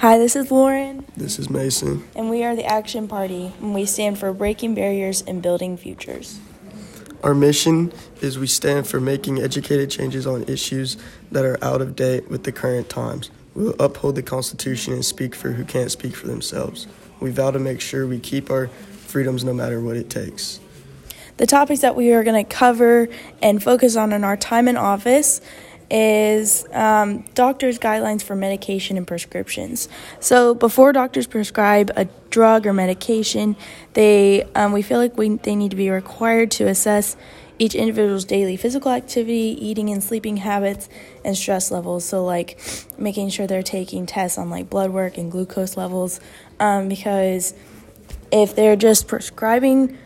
Hi, this is Lauren, This is Mason. and we are the Action Party, and we stand for breaking barriers and building futures. Our mission is we stand for making educated changes on issues that are out of date with the current times. We will uphold the Constitution and speak for who can't speak for themselves. We vow to make sure we keep our freedoms no matter what it takes. The topics that we are going to cover and focus on in our time in office is um, doctors' guidelines for medication and prescriptions. So before doctors prescribe a drug or medication, they um, we feel like we they need to be required to assess each individual's daily physical activity, eating and sleeping habits, and stress levels. So like making sure they're taking tests on like blood work and glucose levels, um, because if they're just prescribing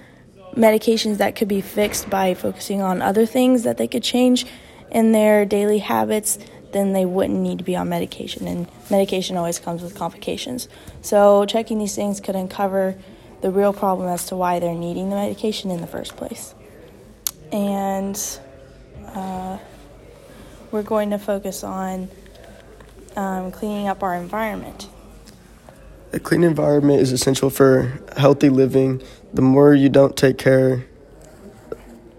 medications that could be fixed by focusing on other things that they could change in their daily habits, then they wouldn't need to be on medication. And medication always comes with complications. So, checking these things could uncover the real problem as to why they're needing the medication in the first place. And uh, we're going to focus on um, cleaning up our environment. A clean environment is essential for healthy living. The more you don't take care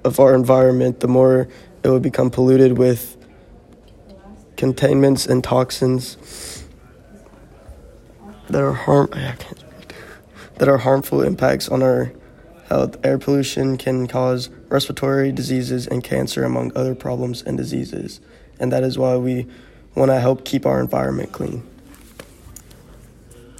of our environment, the more it would become polluted with containments and toxins that are harm that are harmful impacts on our health. Air pollution can cause respiratory diseases and cancer among other problems and diseases. And that is why we want to help keep our environment clean.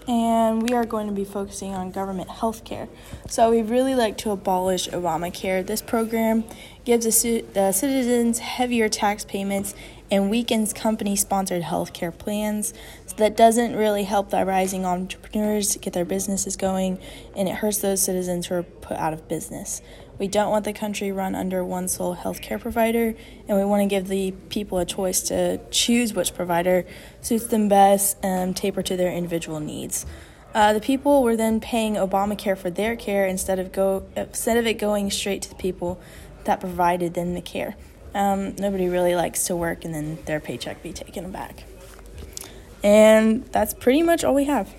And we are going to be focusing on government health care. So, we really like to abolish Obamacare. This program gives the, the citizens heavier tax payments and weakens company sponsored health care plans. So, that doesn't really help the rising entrepreneurs get their businesses going, and it hurts those citizens who are put out of business. We don't want the country run under one sole healthcare provider, and we want to give the people a choice to choose which provider suits them best and taper to their individual needs. Uh, the people were then paying Obamacare for their care instead of go instead of it going straight to the people that provided them the care. Um, nobody really likes to work and then their paycheck be taken back. And that's pretty much all we have.